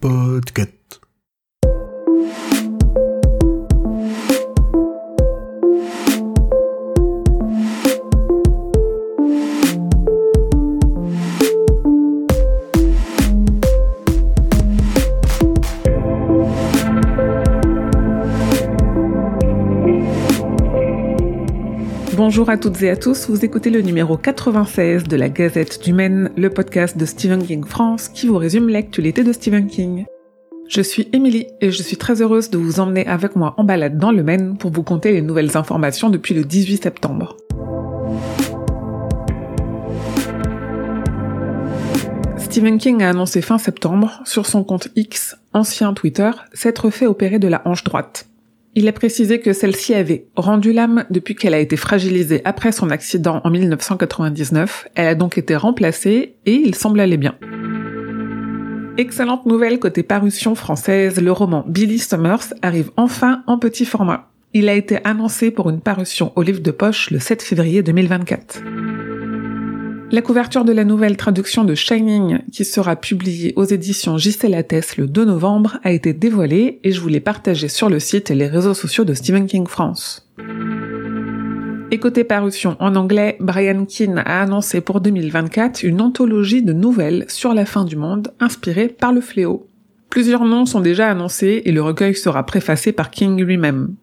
Podcast. Bonjour à toutes et à tous, vous écoutez le numéro 96 de la Gazette du Maine, le podcast de Stephen King France qui vous résume l'actualité de Stephen King. Je suis Émilie et je suis très heureuse de vous emmener avec moi en balade dans le Maine pour vous conter les nouvelles informations depuis le 18 septembre. Stephen King a annoncé fin septembre, sur son compte X, ancien Twitter, s'être fait opérer de la hanche droite. Il a précisé que celle-ci avait rendu l'âme depuis qu'elle a été fragilisée après son accident en 1999. Elle a donc été remplacée et il semble aller bien. Excellente nouvelle côté parution française, le roman Billy Summers arrive enfin en petit format. Il a été annoncé pour une parution au livre de poche le 7 février 2024. La couverture de la nouvelle traduction de Shining, qui sera publiée aux éditions Gisèle Lattès le 2 novembre, a été dévoilée et je vous l'ai partagée sur le site et les réseaux sociaux de Stephen King France. Et côté parution en anglais, Brian Keane a annoncé pour 2024 une anthologie de nouvelles sur la fin du monde inspirée par le fléau. Plusieurs noms sont déjà annoncés et le recueil sera préfacé par King lui-même.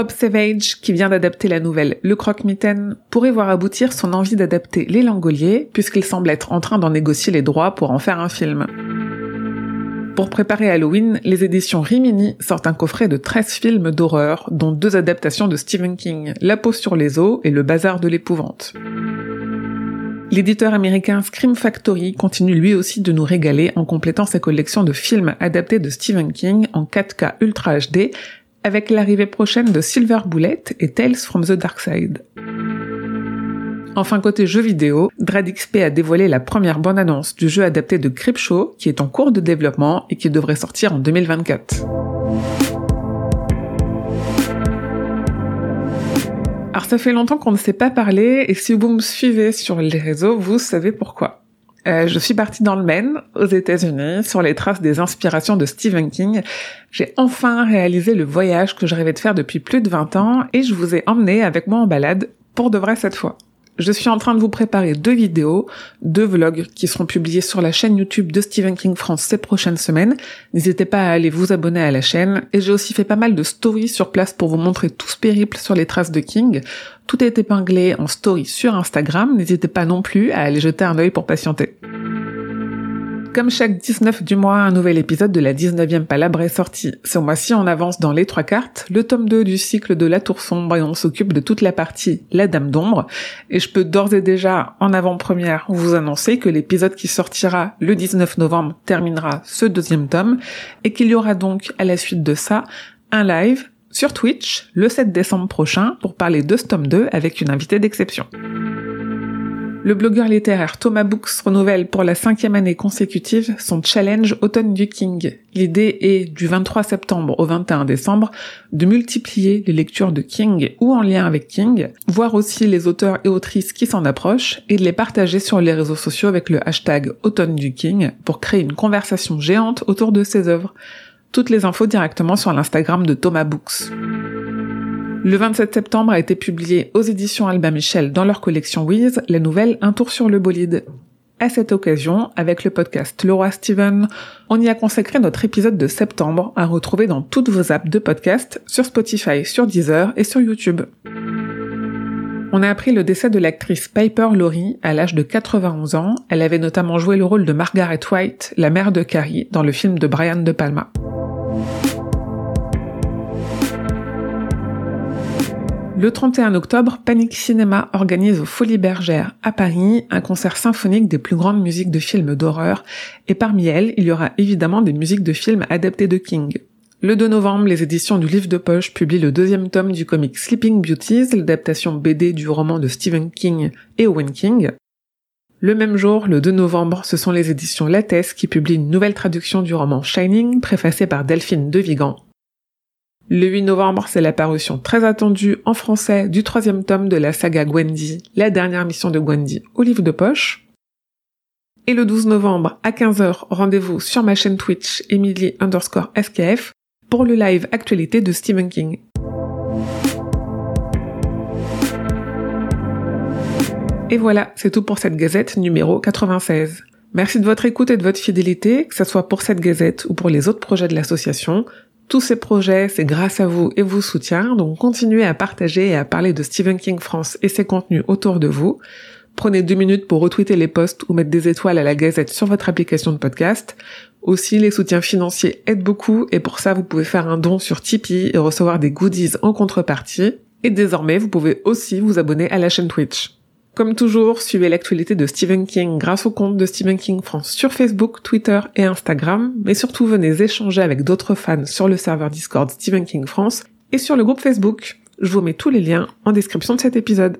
Rob Savage, qui vient d'adapter la nouvelle Le Croque-Mitaine, pourrait voir aboutir son envie d'adapter Les Langoliers, puisqu'il semble être en train d'en négocier les droits pour en faire un film. Pour préparer Halloween, les éditions Rimini sortent un coffret de 13 films d'horreur, dont deux adaptations de Stephen King, La peau sur les os et Le bazar de l'épouvante. L'éditeur américain Scream Factory continue lui aussi de nous régaler en complétant sa collection de films adaptés de Stephen King en 4K Ultra HD avec l'arrivée prochaine de Silver Bullet et Tales from the Dark Side. Enfin côté jeux vidéo, DreadXP a dévoilé la première bande-annonce du jeu adapté de Creepshow qui est en cours de développement et qui devrait sortir en 2024. Alors ça fait longtemps qu'on ne s'est pas parlé et si vous me suivez sur les réseaux, vous savez pourquoi. Euh, je suis partie dans le Maine, aux États-Unis, sur les traces des inspirations de Stephen King. J'ai enfin réalisé le voyage que je rêvais de faire depuis plus de 20 ans et je vous ai emmené avec moi en balade, pour de vrai cette fois. Je suis en train de vous préparer deux vidéos, deux vlogs qui seront publiés sur la chaîne YouTube de Stephen King France ces prochaines semaines. N'hésitez pas à aller vous abonner à la chaîne. Et j'ai aussi fait pas mal de stories sur place pour vous montrer tout ce périple sur les traces de King. Tout est épinglé en story sur Instagram. N'hésitez pas non plus à aller jeter un œil pour patienter. Comme chaque 19 du mois, un nouvel épisode de la 19e Palabre est sorti. Ce mois-ci, on avance dans les trois cartes, le tome 2 du cycle de la Tour Sombre et on s'occupe de toute la partie La Dame d'Ombre. Et je peux d'ores et déjà, en avant-première, vous annoncer que l'épisode qui sortira le 19 novembre terminera ce deuxième tome et qu'il y aura donc, à la suite de ça, un live sur Twitch le 7 décembre prochain pour parler de ce tome 2 avec une invitée d'exception. Le blogueur littéraire Thomas Books renouvelle pour la cinquième année consécutive son challenge Automne du King. L'idée est, du 23 septembre au 21 décembre, de multiplier les lectures de King ou en lien avec King, voir aussi les auteurs et autrices qui s'en approchent, et de les partager sur les réseaux sociaux avec le hashtag Automne du King pour créer une conversation géante autour de ses œuvres. Toutes les infos directement sur l'Instagram de Thomas Books. Le 27 septembre a été publié aux éditions Albin Michel dans leur collection Wiz la nouvelle Un tour sur le bolide. À cette occasion, avec le podcast Roi Steven, on y a consacré notre épisode de septembre à retrouver dans toutes vos apps de podcast, sur Spotify, sur Deezer et sur YouTube. On a appris le décès de l'actrice Piper Laurie à l'âge de 91 ans. Elle avait notamment joué le rôle de Margaret White, la mère de Carrie, dans le film de Brian De Palma. Le 31 octobre, Panic Cinéma organise au Folies Bergères à Paris un concert symphonique des plus grandes musiques de films d'horreur et parmi elles, il y aura évidemment des musiques de films adaptées de King. Le 2 novembre, les éditions du Livre de Poche publient le deuxième tome du comic Sleeping Beauties, l'adaptation BD du roman de Stephen King et Owen King. Le même jour, le 2 novembre, ce sont les éditions Lattès qui publient une nouvelle traduction du roman Shining, préfacée par Delphine De Vigan. Le 8 novembre, c'est la parution très attendue en français du troisième tome de la saga Gwendy, la dernière mission de Gwendy au livre de poche. Et le 12 novembre à 15h, rendez-vous sur ma chaîne Twitch Emily underscore SKF pour le live actualité de Stephen King. Et voilà, c'est tout pour cette gazette numéro 96. Merci de votre écoute et de votre fidélité, que ce soit pour cette gazette ou pour les autres projets de l'association. Tous ces projets, c'est grâce à vous et vos soutiens, donc continuez à partager et à parler de Stephen King France et ses contenus autour de vous. Prenez deux minutes pour retweeter les posts ou mettre des étoiles à la gazette sur votre application de podcast. Aussi, les soutiens financiers aident beaucoup et pour ça, vous pouvez faire un don sur Tipeee et recevoir des goodies en contrepartie. Et désormais, vous pouvez aussi vous abonner à la chaîne Twitch. Comme toujours, suivez l'actualité de Stephen King grâce au compte de Stephen King France sur Facebook, Twitter et Instagram, mais surtout venez échanger avec d'autres fans sur le serveur Discord Stephen King France et sur le groupe Facebook. Je vous mets tous les liens en description de cet épisode.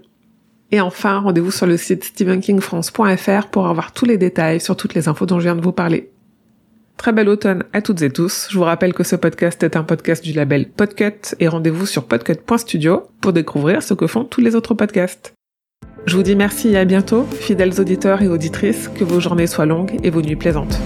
Et enfin, rendez-vous sur le site stephenkingfrance.fr pour avoir tous les détails sur toutes les infos dont je viens de vous parler. Très bel automne à toutes et tous. Je vous rappelle que ce podcast est un podcast du label Podcut et rendez-vous sur podcut.studio pour découvrir ce que font tous les autres podcasts. Je vous dis merci et à bientôt, fidèles auditeurs et auditrices, que vos journées soient longues et vos nuits plaisantes.